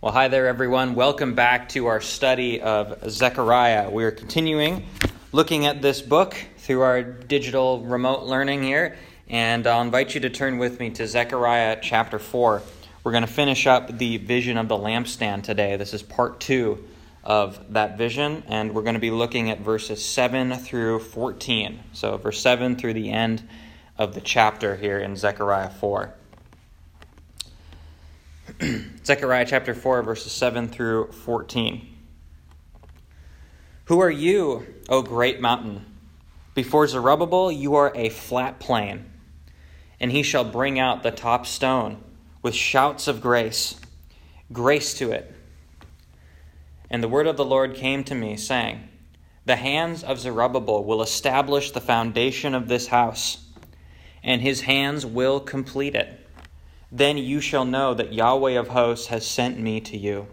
Well, hi there, everyone. Welcome back to our study of Zechariah. We are continuing looking at this book through our digital remote learning here, and I'll invite you to turn with me to Zechariah chapter 4. We're going to finish up the vision of the lampstand today. This is part two of that vision, and we're going to be looking at verses 7 through 14. So, verse 7 through the end of the chapter here in Zechariah 4. Zechariah chapter 4, verses 7 through 14. Who are you, O great mountain? Before Zerubbabel, you are a flat plain, and he shall bring out the top stone with shouts of grace, grace to it. And the word of the Lord came to me, saying, The hands of Zerubbabel will establish the foundation of this house, and his hands will complete it. Then you shall know that Yahweh of hosts has sent me to you.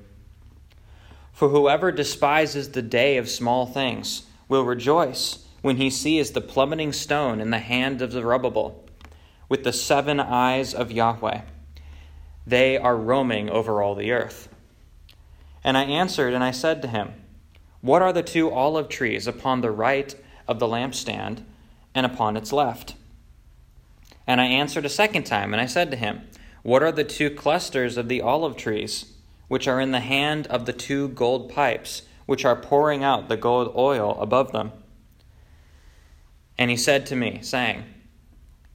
For whoever despises the day of small things will rejoice when he sees the plummeting stone in the hand of Zerubbabel, with the seven eyes of Yahweh. They are roaming over all the earth. And I answered and I said to him, What are the two olive trees upon the right of the lampstand and upon its left? And I answered a second time and I said to him, what are the two clusters of the olive trees, which are in the hand of the two gold pipes, which are pouring out the gold oil above them? And he said to me, saying,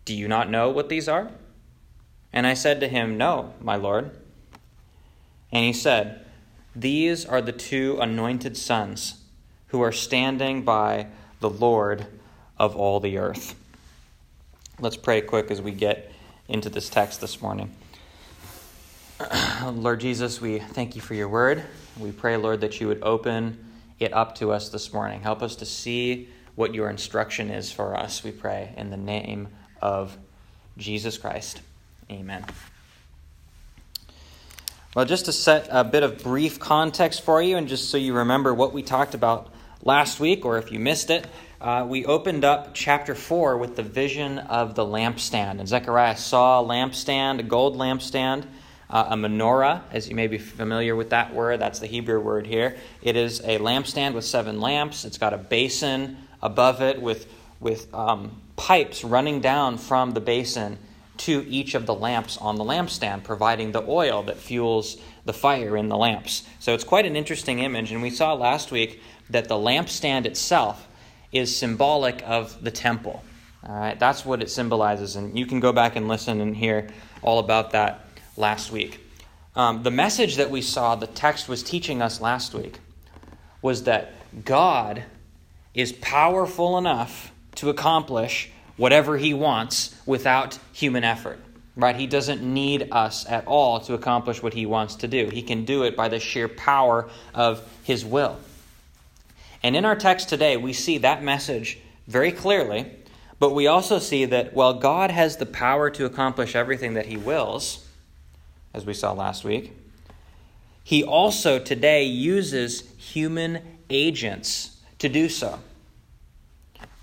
Do you not know what these are? And I said to him, No, my Lord. And he said, These are the two anointed sons who are standing by the Lord of all the earth. Let's pray quick as we get into this text this morning. Lord Jesus, we thank you for your word. We pray, Lord, that you would open it up to us this morning. Help us to see what your instruction is for us, we pray, in the name of Jesus Christ. Amen. Well, just to set a bit of brief context for you, and just so you remember what we talked about last week, or if you missed it, uh, we opened up chapter 4 with the vision of the lampstand. And Zechariah saw a lampstand, a gold lampstand uh, a menorah, as you may be familiar with that word, that's the Hebrew word here. It is a lampstand with seven lamps. It's got a basin above it with, with um, pipes running down from the basin to each of the lamps on the lampstand, providing the oil that fuels the fire in the lamps. So it's quite an interesting image. And we saw last week that the lampstand itself is symbolic of the temple. All right, that's what it symbolizes. And you can go back and listen and hear all about that last week. Um, the message that we saw, the text was teaching us last week, was that God is powerful enough to accomplish whatever he wants without human effort. Right? He doesn't need us at all to accomplish what he wants to do. He can do it by the sheer power of his will. And in our text today, we see that message very clearly, but we also see that while God has the power to accomplish everything that he wills, as we saw last week. He also today uses human agents to do so.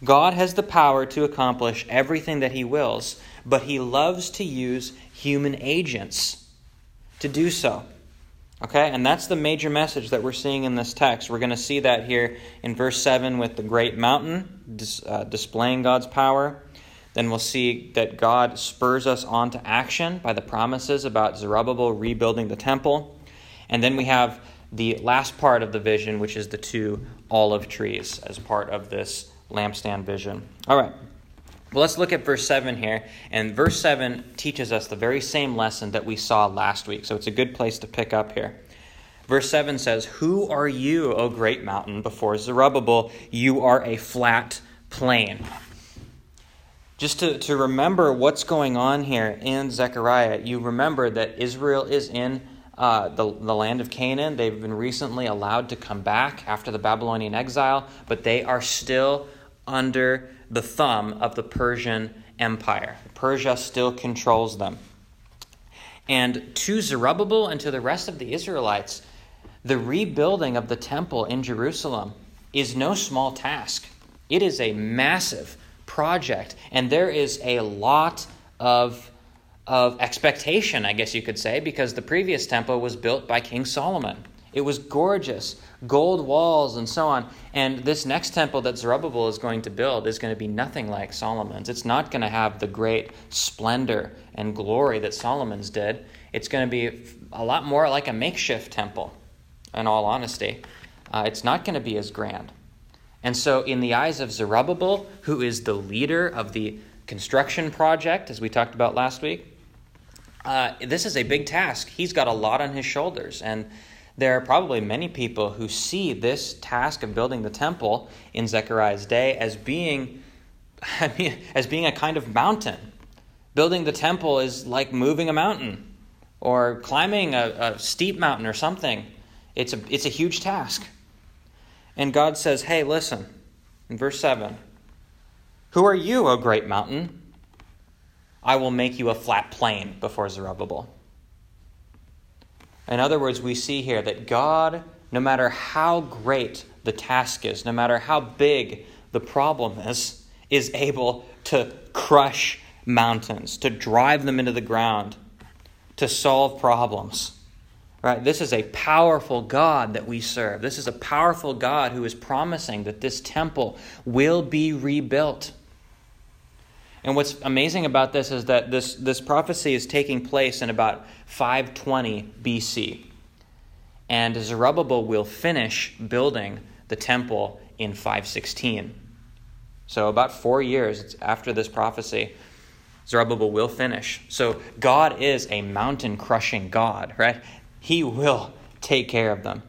God has the power to accomplish everything that he wills, but he loves to use human agents to do so. Okay, and that's the major message that we're seeing in this text. We're going to see that here in verse 7 with the great mountain dis, uh, displaying God's power. Then we'll see that God spurs us on to action by the promises about Zerubbabel rebuilding the temple. And then we have the last part of the vision, which is the two olive trees as part of this lampstand vision. All right. Let's look at verse 7 here. And verse 7 teaches us the very same lesson that we saw last week. So it's a good place to pick up here. Verse 7 says, Who are you, O great mountain, before Zerubbabel? You are a flat plain just to, to remember what's going on here in Zechariah, you remember that Israel is in uh, the, the land of Canaan. They've been recently allowed to come back after the Babylonian exile, but they are still under the thumb of the Persian Empire. Persia still controls them. And to Zerubbabel and to the rest of the Israelites, the rebuilding of the temple in Jerusalem is no small task. It is a massive project. And there is a lot of of expectation, I guess you could say, because the previous temple was built by King Solomon. It was gorgeous, gold walls and so on. And this next temple that Zerubbabel is going to build is going to be nothing like Solomon's. It's not going to have the great splendor and glory that Solomon's did. It's going to be a lot more like a makeshift temple, in all honesty. Uh, it's not going to be as grand. And so, in the eyes of Zerubbabel, who is the leader of the construction project, as we talked about last week, uh, this is a big task. He's got a lot on his shoulders. And there are probably many people who see this task of building the temple in Zechariah's day as being, I mean, as being a kind of mountain. Building the temple is like moving a mountain or climbing a, a steep mountain or something. It's a, it's a huge task. And God says, hey, listen, in verse 7 Who are you, O great mountain? I will make you a flat plain before Zerubbabel. In other words, we see here that God, no matter how great the task is, no matter how big the problem is, is able to crush mountains, to drive them into the ground, to solve problems. Right? This is a powerful God that we serve. This is a powerful God who is promising that this temple will be rebuilt. And what's amazing about this is that this, this prophecy is taking place in about 520 BC. And Zerubbabel will finish building the temple in 516. So, about four years after this prophecy, Zerubbabel will finish. So, God is a mountain crushing God, right? He will take care of them.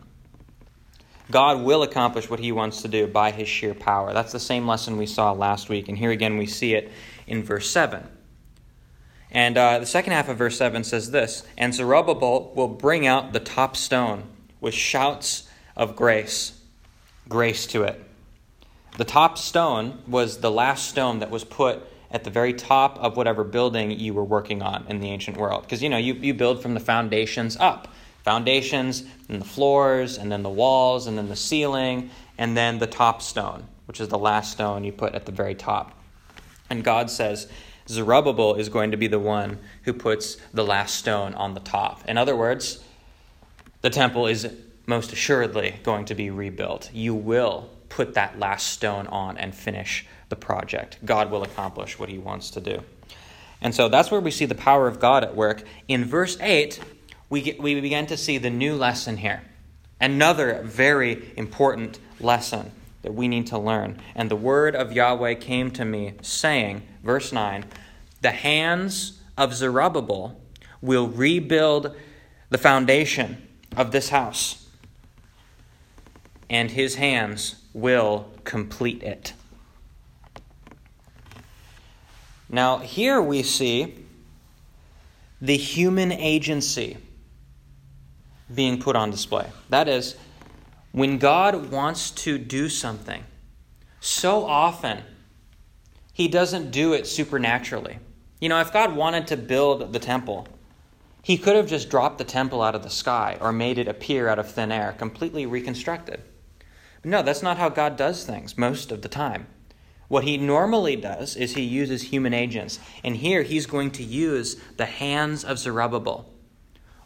God will accomplish what he wants to do by his sheer power. That's the same lesson we saw last week. And here again, we see it in verse 7. And uh, the second half of verse 7 says this And Zerubbabel will bring out the top stone with shouts of grace, grace to it. The top stone was the last stone that was put at the very top of whatever building you were working on in the ancient world. Because, you know, you, you build from the foundations up foundations, and the floors, and then the walls, and then the ceiling, and then the top stone, which is the last stone you put at the very top. And God says, Zerubbabel is going to be the one who puts the last stone on the top. In other words, the temple is most assuredly going to be rebuilt. You will put that last stone on and finish the project. God will accomplish what he wants to do. And so that's where we see the power of God at work. In verse 8, we, get, we begin to see the new lesson here. Another very important lesson that we need to learn. And the word of Yahweh came to me, saying, verse 9, the hands of Zerubbabel will rebuild the foundation of this house, and his hands will complete it. Now, here we see the human agency being put on display. That is, when God wants to do something, so often he doesn't do it supernaturally. You know, if God wanted to build the temple, he could have just dropped the temple out of the sky or made it appear out of thin air, completely reconstructed. But no, that's not how God does things most of the time. What he normally does is he uses human agents. And here he's going to use the hands of Zerubbabel.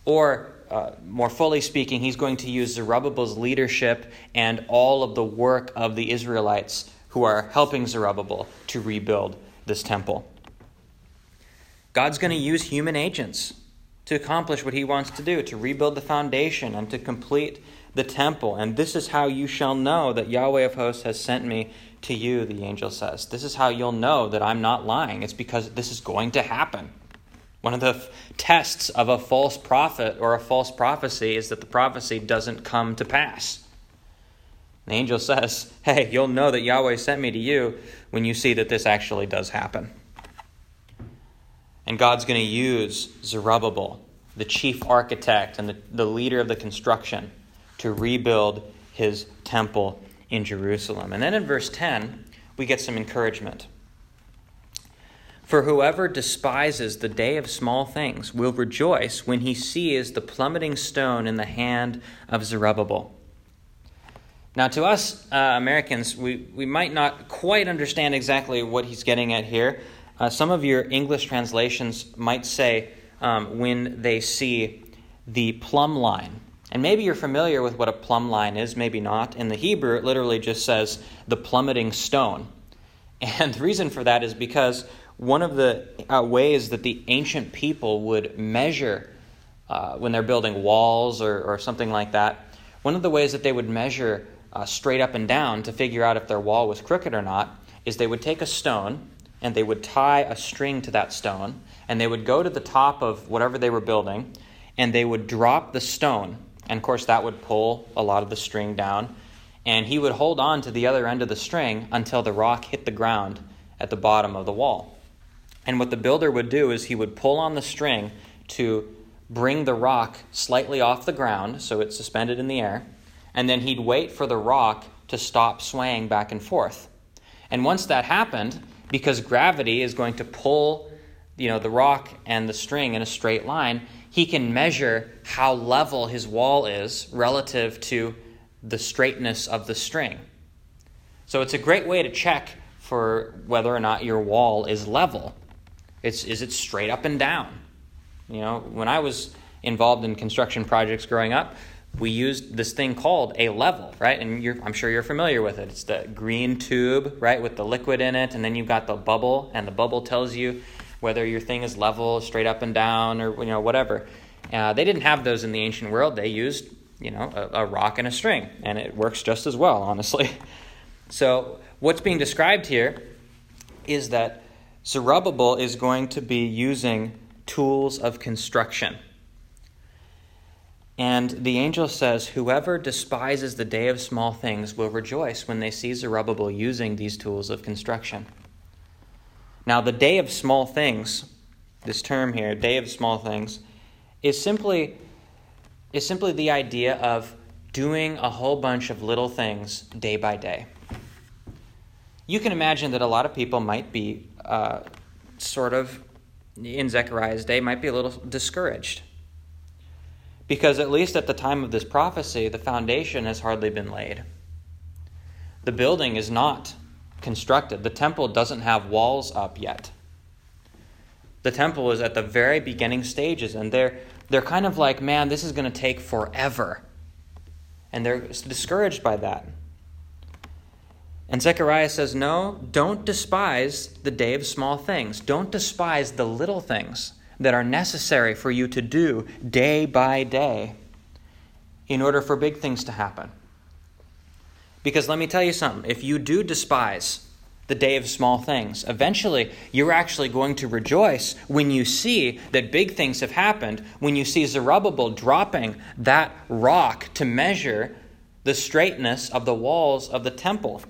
Or uh, more fully speaking, he's going to use Zerubbabel's leadership and all of the work of the Israelites who are helping Zerubbabel to rebuild this temple. God's going to use human agents to accomplish what he wants to do, to rebuild the foundation and to complete the temple. And this is how you shall know that Yahweh of hosts has sent me to you, the angel says. This is how you'll know that I'm not lying. It's because this is going to happen. One of the f- tests of a false prophet or a false prophecy is that the prophecy doesn't come to pass. The angel says, Hey, you'll know that Yahweh sent me to you when you see that this actually does happen. And God's going to use Zerubbabel, the chief architect and the, the leader of the construction, to rebuild his temple in Jerusalem. And then in verse 10, we get some encouragement. For whoever despises the day of small things will rejoice when he sees the plummeting stone in the hand of Zerubbabel. Now, to us uh, Americans, we, we might not quite understand exactly what he's getting at here. Uh, some of your English translations might say um, when they see the plumb line. And maybe you're familiar with what a plumb line is, maybe not. In the Hebrew, it literally just says the plummeting stone. And the reason for that is because one of the uh, ways that the ancient people would measure uh, when they're building walls or, or something like that, one of the ways that they would measure uh, straight up and down to figure out if their wall was crooked or not is they would take a stone and they would tie a string to that stone and they would go to the top of whatever they were building and they would drop the stone. And of course, that would pull a lot of the string down. And he would hold on to the other end of the string until the rock hit the ground at the bottom of the wall. And what the builder would do is he would pull on the string to bring the rock slightly off the ground so it's suspended in the air. And then he'd wait for the rock to stop swaying back and forth. And once that happened, because gravity is going to pull you know, the rock and the string in a straight line, he can measure how level his wall is relative to the straightness of the string. So it's a great way to check for whether or not your wall is level. It's, is it straight up and down? You know, when I was involved in construction projects growing up, we used this thing called a level, right? And I'm sure you're familiar with it. It's the green tube, right, with the liquid in it, and then you've got the bubble, and the bubble tells you whether your thing is level, straight up and down, or you know whatever. Uh, they didn't have those in the ancient world. They used you know a, a rock and a string, and it works just as well, honestly. So what's being described here is that Zerubbabel is going to be using tools of construction. And the angel says, Whoever despises the day of small things will rejoice when they see Zerubbabel using these tools of construction. Now, the day of small things, this term here, day of small things, is simply, is simply the idea of doing a whole bunch of little things day by day. You can imagine that a lot of people might be uh, sort of, in Zechariah's day, might be a little discouraged. Because at least at the time of this prophecy, the foundation has hardly been laid. The building is not constructed. The temple doesn't have walls up yet. The temple is at the very beginning stages, and they're, they're kind of like, man, this is going to take forever. And they're discouraged by that. And Zechariah says, No, don't despise the day of small things. Don't despise the little things that are necessary for you to do day by day in order for big things to happen. Because let me tell you something if you do despise the day of small things, eventually you're actually going to rejoice when you see that big things have happened, when you see Zerubbabel dropping that rock to measure the straightness of the walls of the temple.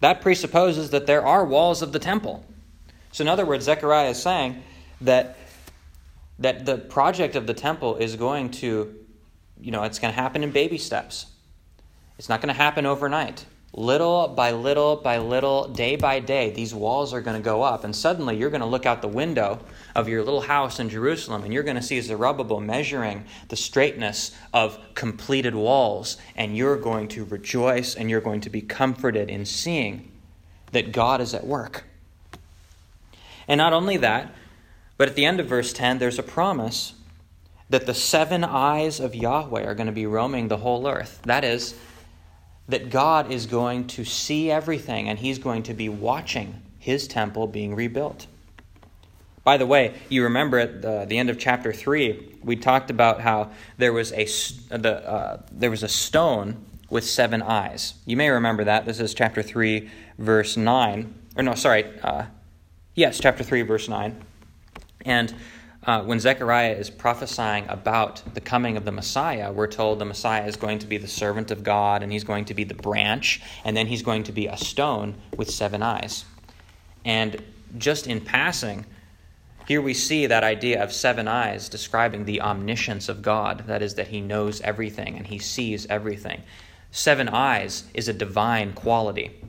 That presupposes that there are walls of the temple. So, in other words, Zechariah is saying that, that the project of the temple is going to, you know, it's going to happen in baby steps. It's not going to happen overnight. Little by little by little, day by day, these walls are going to go up. And suddenly you're going to look out the window of your little house in Jerusalem and you're going to see Zerubbabel measuring the straightness of completed walls. And you're going to rejoice and you're going to be comforted in seeing that God is at work. And not only that, but at the end of verse 10, there's a promise that the seven eyes of Yahweh are going to be roaming the whole earth. That is, that God is going to see everything and he's going to be watching his temple being rebuilt. By the way, you remember at the, the end of chapter 3, we talked about how there was a, the, uh, there was a stone with seven eyes. You may remember that. This is chapter 3, verse 9. Or no, sorry. Uh, yes, chapter 3, verse 9. And uh, when Zechariah is prophesying about the coming of the Messiah, we're told the Messiah is going to be the servant of God and he's going to be the branch, and then he's going to be a stone with seven eyes. And just in passing, here we see that idea of seven eyes describing the omniscience of God. That is, that he knows everything and he sees everything. Seven eyes is a divine quality.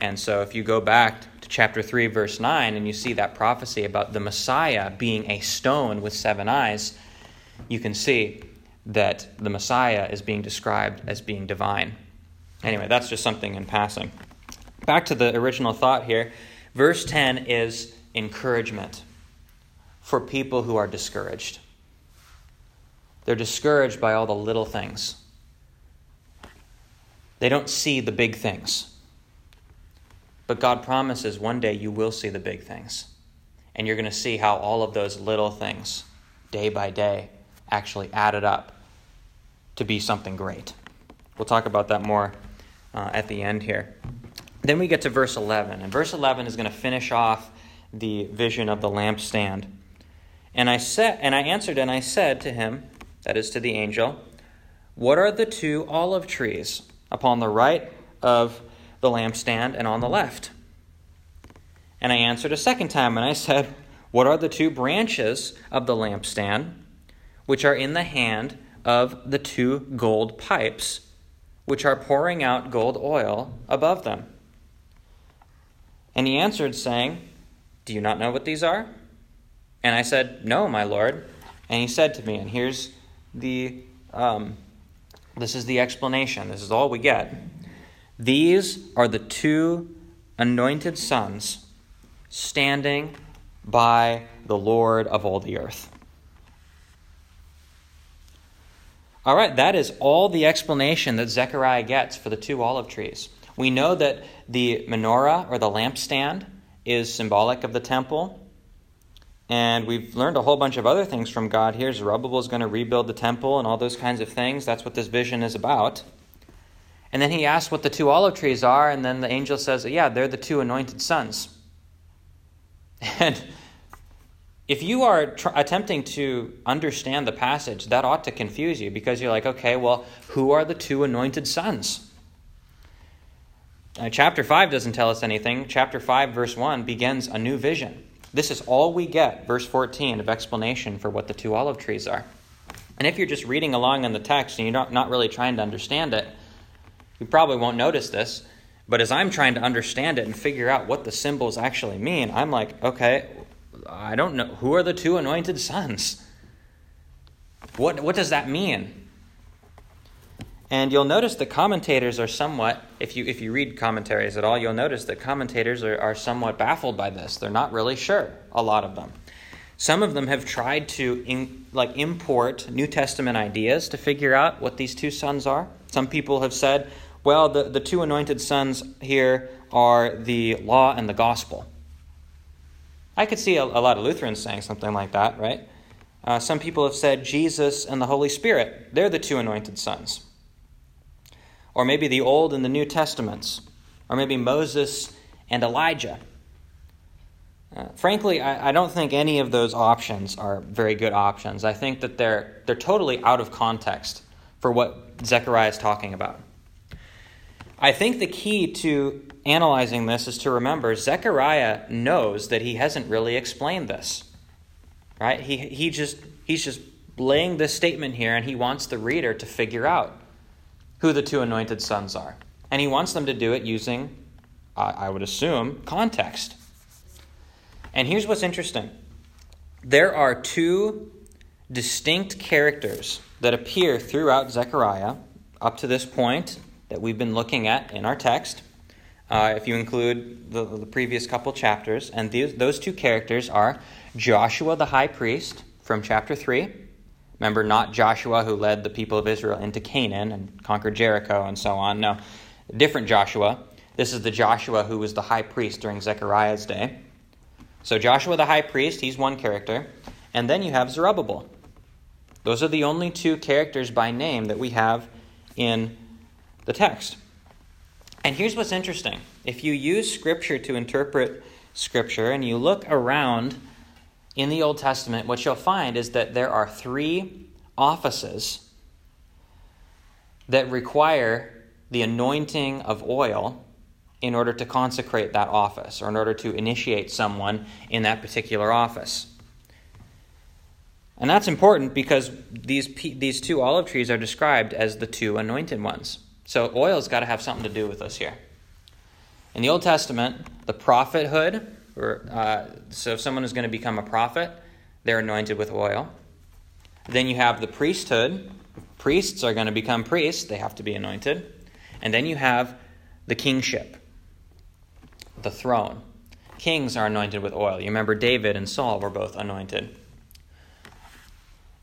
And so if you go back to chapter 3, verse 9, and you see that prophecy about the Messiah being a stone with seven eyes, you can see that the Messiah is being described as being divine. Anyway, that's just something in passing. Back to the original thought here. Verse 10 is encouragement for people who are discouraged. They're discouraged by all the little things. They don't see the big things. But God promises one day you will see the big things. And you're going to see how all of those little things, day by day, actually added up to be something great. We'll talk about that more uh, at the end here. Then we get to verse 11. And verse 11 is going to finish off the vision of the lampstand. And I said and I answered and I said to him, that is to the angel, what are the two olive trees upon the right of the lampstand and on the left? And I answered a second time and I said, what are the two branches of the lampstand which are in the hand of the two gold pipes which are pouring out gold oil above them? And he answered, saying, Do you not know what these are? And I said, No, my Lord. And he said to me, and here's the um, this is the explanation. This is all we get. These are the two anointed sons standing by the Lord of all the earth. All right, that is all the explanation that Zechariah gets for the two olive trees. We know that the menorah or the lampstand is symbolic of the temple. And we've learned a whole bunch of other things from God here. Zerubbabel is going to rebuild the temple and all those kinds of things. That's what this vision is about. And then he asks what the two olive trees are, and then the angel says, Yeah, they're the two anointed sons. And if you are tr- attempting to understand the passage, that ought to confuse you because you're like, okay, well, who are the two anointed sons? Uh, chapter 5 doesn't tell us anything. Chapter 5, verse 1 begins a new vision. This is all we get, verse 14, of explanation for what the two olive trees are. And if you're just reading along in the text and you're not, not really trying to understand it, you probably won't notice this. But as I'm trying to understand it and figure out what the symbols actually mean, I'm like, okay, I don't know. Who are the two anointed sons? What, what does that mean? And you'll notice the commentators are somewhat, if you, if you read commentaries at all, you'll notice that commentators are, are somewhat baffled by this. They're not really sure, a lot of them. Some of them have tried to in, like import New Testament ideas to figure out what these two sons are. Some people have said, well, the, the two anointed sons here are the law and the gospel. I could see a, a lot of Lutherans saying something like that, right? Uh, some people have said Jesus and the Holy Spirit, they're the two anointed sons or maybe the Old and the New Testaments, or maybe Moses and Elijah. Uh, frankly, I, I, don't think any of those options are very good options. I think that they're, they're totally out of context for what Zechariah is talking about. I think the key to analyzing this is to remember Zechariah knows that he hasn't really explained this. Right? He, he just, he's just laying this statement here and he wants the reader to figure out who the two anointed sons are. And he wants them to do it using, uh, I would assume, context. And here's what's interesting there are two distinct characters that appear throughout Zechariah up to this point that we've been looking at in our text. Uh, if you include the, the previous couple chapters, and these, those two characters are Joshua the high priest from chapter 3 Remember, not Joshua who led the people of Israel into Canaan and conquered Jericho and so on. No, different Joshua. This is the Joshua who was the high priest during Zechariah's day. So, Joshua the high priest, he's one character. And then you have Zerubbabel. Those are the only two characters by name that we have in the text. And here's what's interesting if you use Scripture to interpret Scripture and you look around in the Old Testament, what you'll find is that there are three offices that require the anointing of oil in order to consecrate that office or in order to initiate someone in that particular office. And that's important because these, these two olive trees are described as the two anointed ones. So oil's got to have something to do with us here. In the Old Testament, the prophethood or, uh, so if someone is going to become a prophet, they're anointed with oil. Then you have the priesthood. Priests are going to become priests, they have to be anointed. And then you have the kingship, the throne. kings are anointed with oil. You remember David and Saul were both anointed.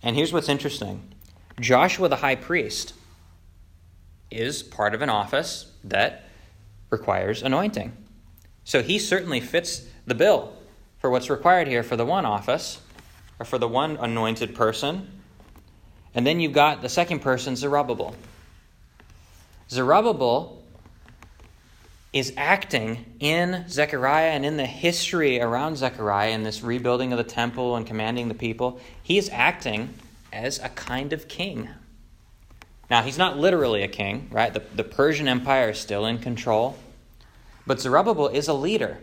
And here's what's interesting Joshua the high priest is part of an office that requires anointing. So he certainly fits the bill for what's required here for the one office, or for the one anointed person. And then you've got the second person, Zerubbabel. Zerubbabel is acting in Zechariah and in the history around Zechariah in this rebuilding of the temple and commanding the people. He is acting as a kind of king. Now, he's not literally a king, right? The, the Persian Empire is still in control. But Zerubbabel is a leader,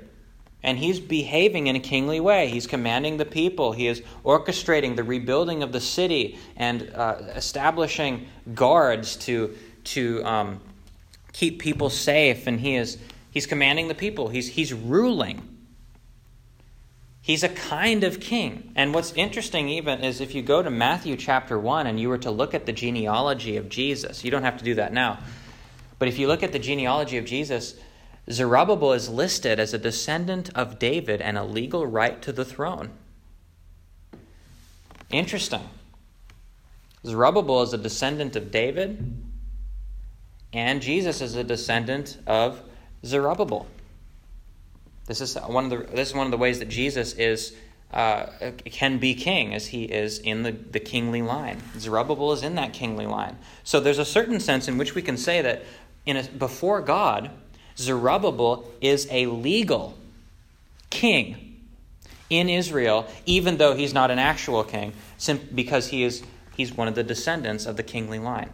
and he's behaving in a kingly way. He's commanding the people, he is orchestrating the rebuilding of the city and uh, establishing guards to, to um, keep people safe, and he is he's commanding the people. He's, he's ruling. He's a kind of king. And what's interesting, even, is if you go to Matthew chapter 1 and you were to look at the genealogy of Jesus, you don't have to do that now. But if you look at the genealogy of Jesus, Zerubbabel is listed as a descendant of David and a legal right to the throne. Interesting. Zerubbabel is a descendant of David, and Jesus is a descendant of Zerubbabel. This is one of the this is one of the ways that Jesus is uh, can be king, as he is in the, the kingly line. Zerubbabel is in that kingly line. So there's a certain sense in which we can say that in a, before God, Zerubbabel is a legal king in Israel, even though he's not an actual king, because he is he's one of the descendants of the kingly line.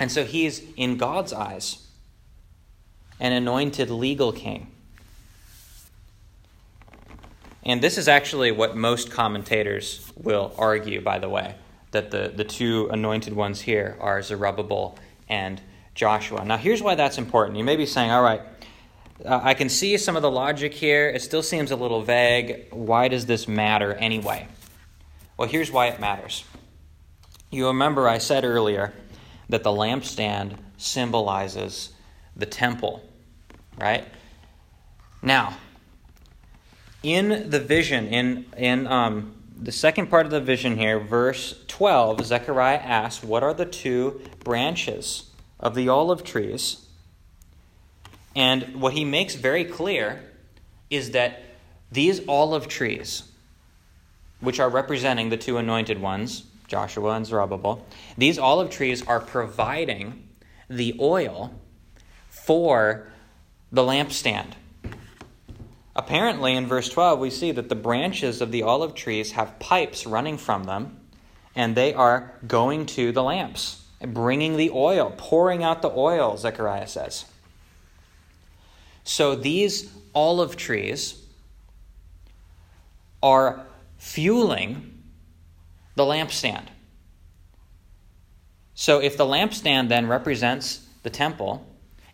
And so he is, in God's eyes, an anointed legal king. And this is actually what most commentators will argue, by the way, that the, the two anointed ones here are Zerubbabel and Joshua. Now, here's why that's important. You may be saying, all right, uh, I can see some of the logic here. It still seems a little vague. Why does this matter anyway? Well, here's why it matters. You remember I said earlier that the lampstand symbolizes the temple, right? Now, in the vision, in, in um, the second part of the vision here, verse 12, Zechariah asks, What are the two branches of the olive trees? And what he makes very clear is that these olive trees, which are representing the two anointed ones, Joshua and Zerubbabel, these olive trees are providing the oil for the lampstand. Apparently, in verse 12, we see that the branches of the olive trees have pipes running from them, and they are going to the lamps, bringing the oil, pouring out the oil, Zechariah says. So these olive trees are fueling the lampstand. So if the lampstand then represents the temple,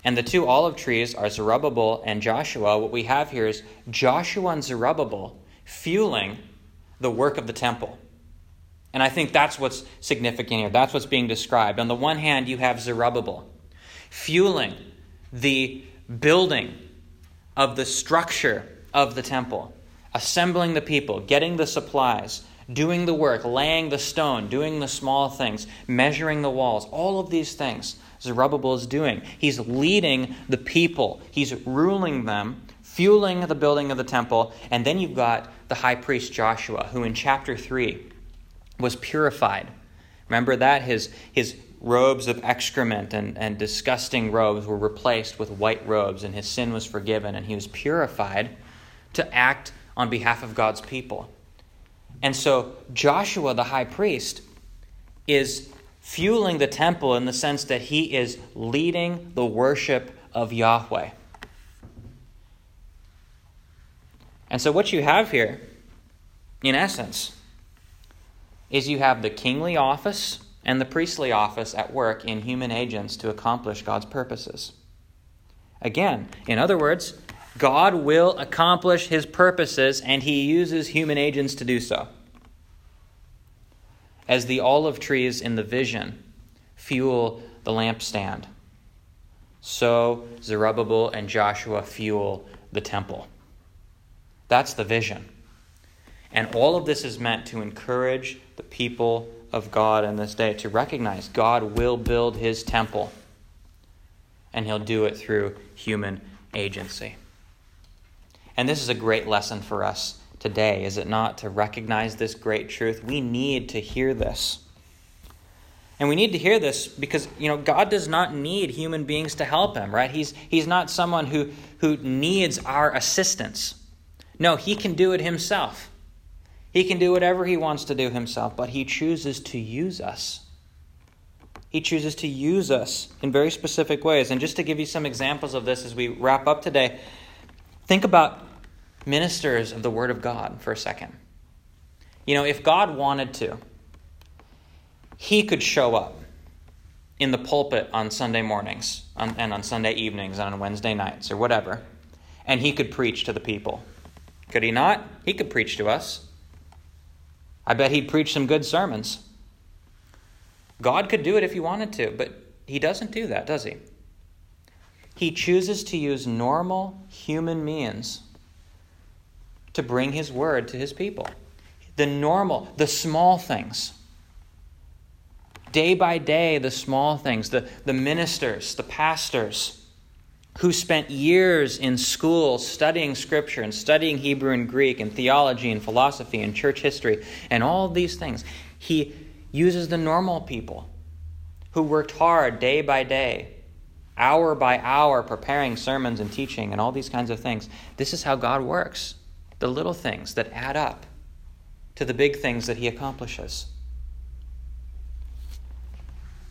and the two olive trees are Zerubbabel and Joshua. What we have here is Joshua and Zerubbabel fueling the work of the temple. And I think that's what's significant here. That's what's being described. On the one hand, you have Zerubbabel fueling the building of the structure of the temple, assembling the people, getting the supplies, doing the work, laying the stone, doing the small things, measuring the walls, all of these things Zerubbabel is doing. He's leading the people, he's ruling them, fueling the building of the temple. And then you've got the high priest Joshua, who in chapter 3 was purified. Remember that? His, his robes of excrement and, and disgusting robes were replaced with white robes, and his sin was forgiven, and he was purified to act on behalf of God's people. And so Joshua, the high priest, is fueling the temple in the sense that he is leading the worship of Yahweh. And so, what you have here, in essence, is you have the kingly office and the priestly office at work in human agents to accomplish God's purposes. Again, in other words, God will accomplish his purposes and he uses human agents to do so as the olive trees in the vision fuel the lampstand, so Zerubbabel and Joshua fuel the temple. That's the vision. And all of this is meant to encourage the people of God in this day to recognize God will build his temple, and he'll do it through human agency. And this is a great lesson for us today, is it not, to recognize this great truth? We need to hear this. And we need to hear this because, you know, God does not need human beings to help him, right? He's, he's not someone who, who needs our assistance. No, he can do it himself. He can do whatever he wants to do himself, but he chooses to use us. He chooses to use us in very specific ways. And just to give you some examples of this as we wrap up today, think about ministers of the Word of God for a second. You know, if God wanted to, he could show up in the pulpit on Sunday mornings and on Sunday evenings and on Wednesday nights or whatever, and he could preach to the people. Could he not? He could preach to us. I bet he'd preach some good sermons. God could do it if he wanted to, but he doesn't do that, does he? He chooses to use normal human means to bring his word to his people. The normal, the small things day by day the small things, the, the ministers, the pastors who spent years in school studying Scripture and studying Hebrew and Greek and theology and philosophy and church history and all these things. He uses the normal people who worked hard day by day, hour by hour, preparing sermons and teaching and all these kinds of things. This is how God works the little things that add up to the big things that He accomplishes.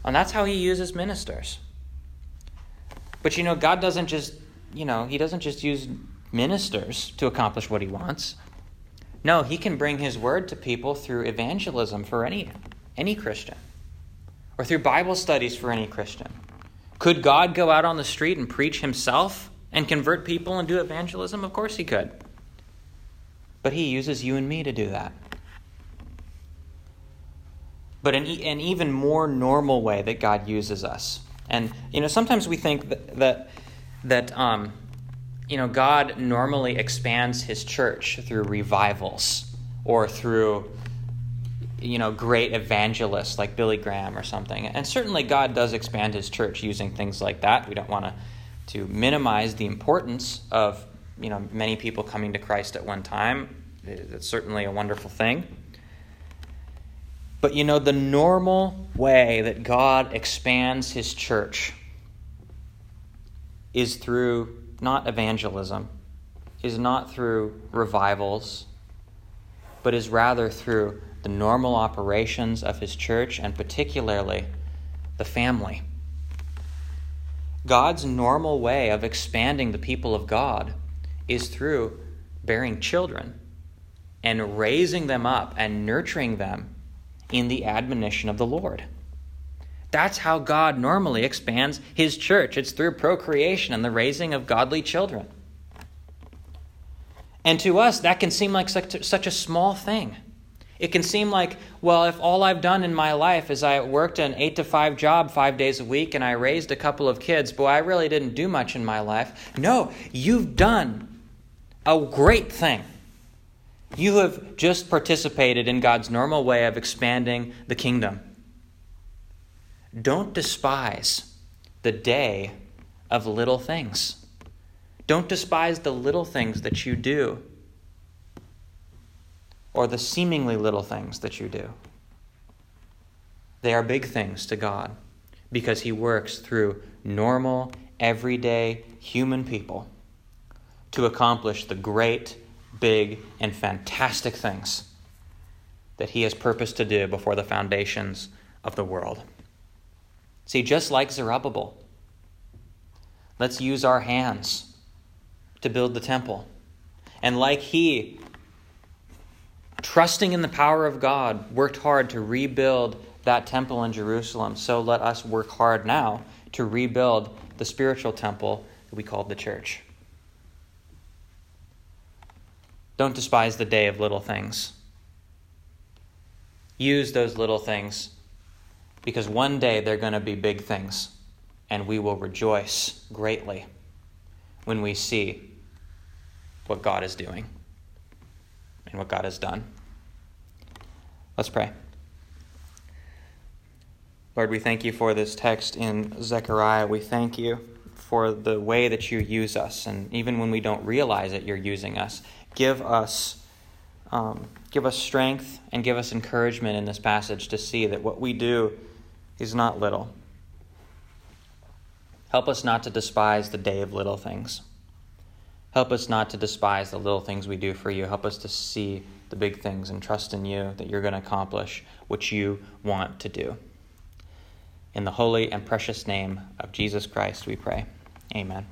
And that's how he uses ministers. But you know, God doesn't just, you know, he doesn't just use ministers to accomplish what he wants. No, he can bring his word to people through evangelism for any any Christian or through Bible studies for any Christian. Could God go out on the street and preach himself and convert people and do evangelism? Of course he could. But he uses you and me to do that but an, an even more normal way that God uses us. And you know, sometimes we think that that, that um, you know God normally expands His church through revivals or through you know great evangelists like Billy Graham or something. And certainly God does expand His church using things like that. We don't want to to minimize the importance of you know many people coming to Christ at one time. It's certainly a wonderful thing. But you know, the normal way that God expands his church is through not evangelism, is not through revivals, but is rather through the normal operations of his church and particularly the family. God's normal way of expanding the people of God is through bearing children and raising them up and nurturing them in the admonition of the Lord. That's how God normally expands his church. It's through procreation and the raising of godly children. And to us, that can seem like such a, small thing. It can seem like, well, if all I've done in my life is I worked an 8 to 5 job five days a week and I raised a couple of kids, boy, I really didn't do much in my life. No, you've done a great thing. You have just participated in God's normal way of expanding the kingdom. Don't despise the day of little things. Don't despise the little things that you do or the seemingly little things that you do. They are big things to God because He works through normal, everyday human people to accomplish the great big, and fantastic things that He has purposed to do before the foundations of the world. See, just like Zerubbabel, let's use our hands to build the temple. And like he, trusting in the power of God, worked hard to rebuild that temple in Jerusalem, so let us work hard now to rebuild the spiritual temple that we call the church. Don't despise the day of little things. Use those little things because one day they're going to be big things, and we will rejoice greatly when we see what God is doing. and what God has done. Let's pray. Lord, we thank you for this text in Zechariah. We thank you for the way that you use us. And even when we don't realize it, you're using us. Give us, um, give us strength and give us encouragement in this passage to see that what we do is not little. Help us not to despise the day of little things. Help us not to despise the little things we do for you. Help us to see the big things and trust in you that you're going to accomplish what you want to do. In the holy and precious name of Jesus Christ, we pray. Amen.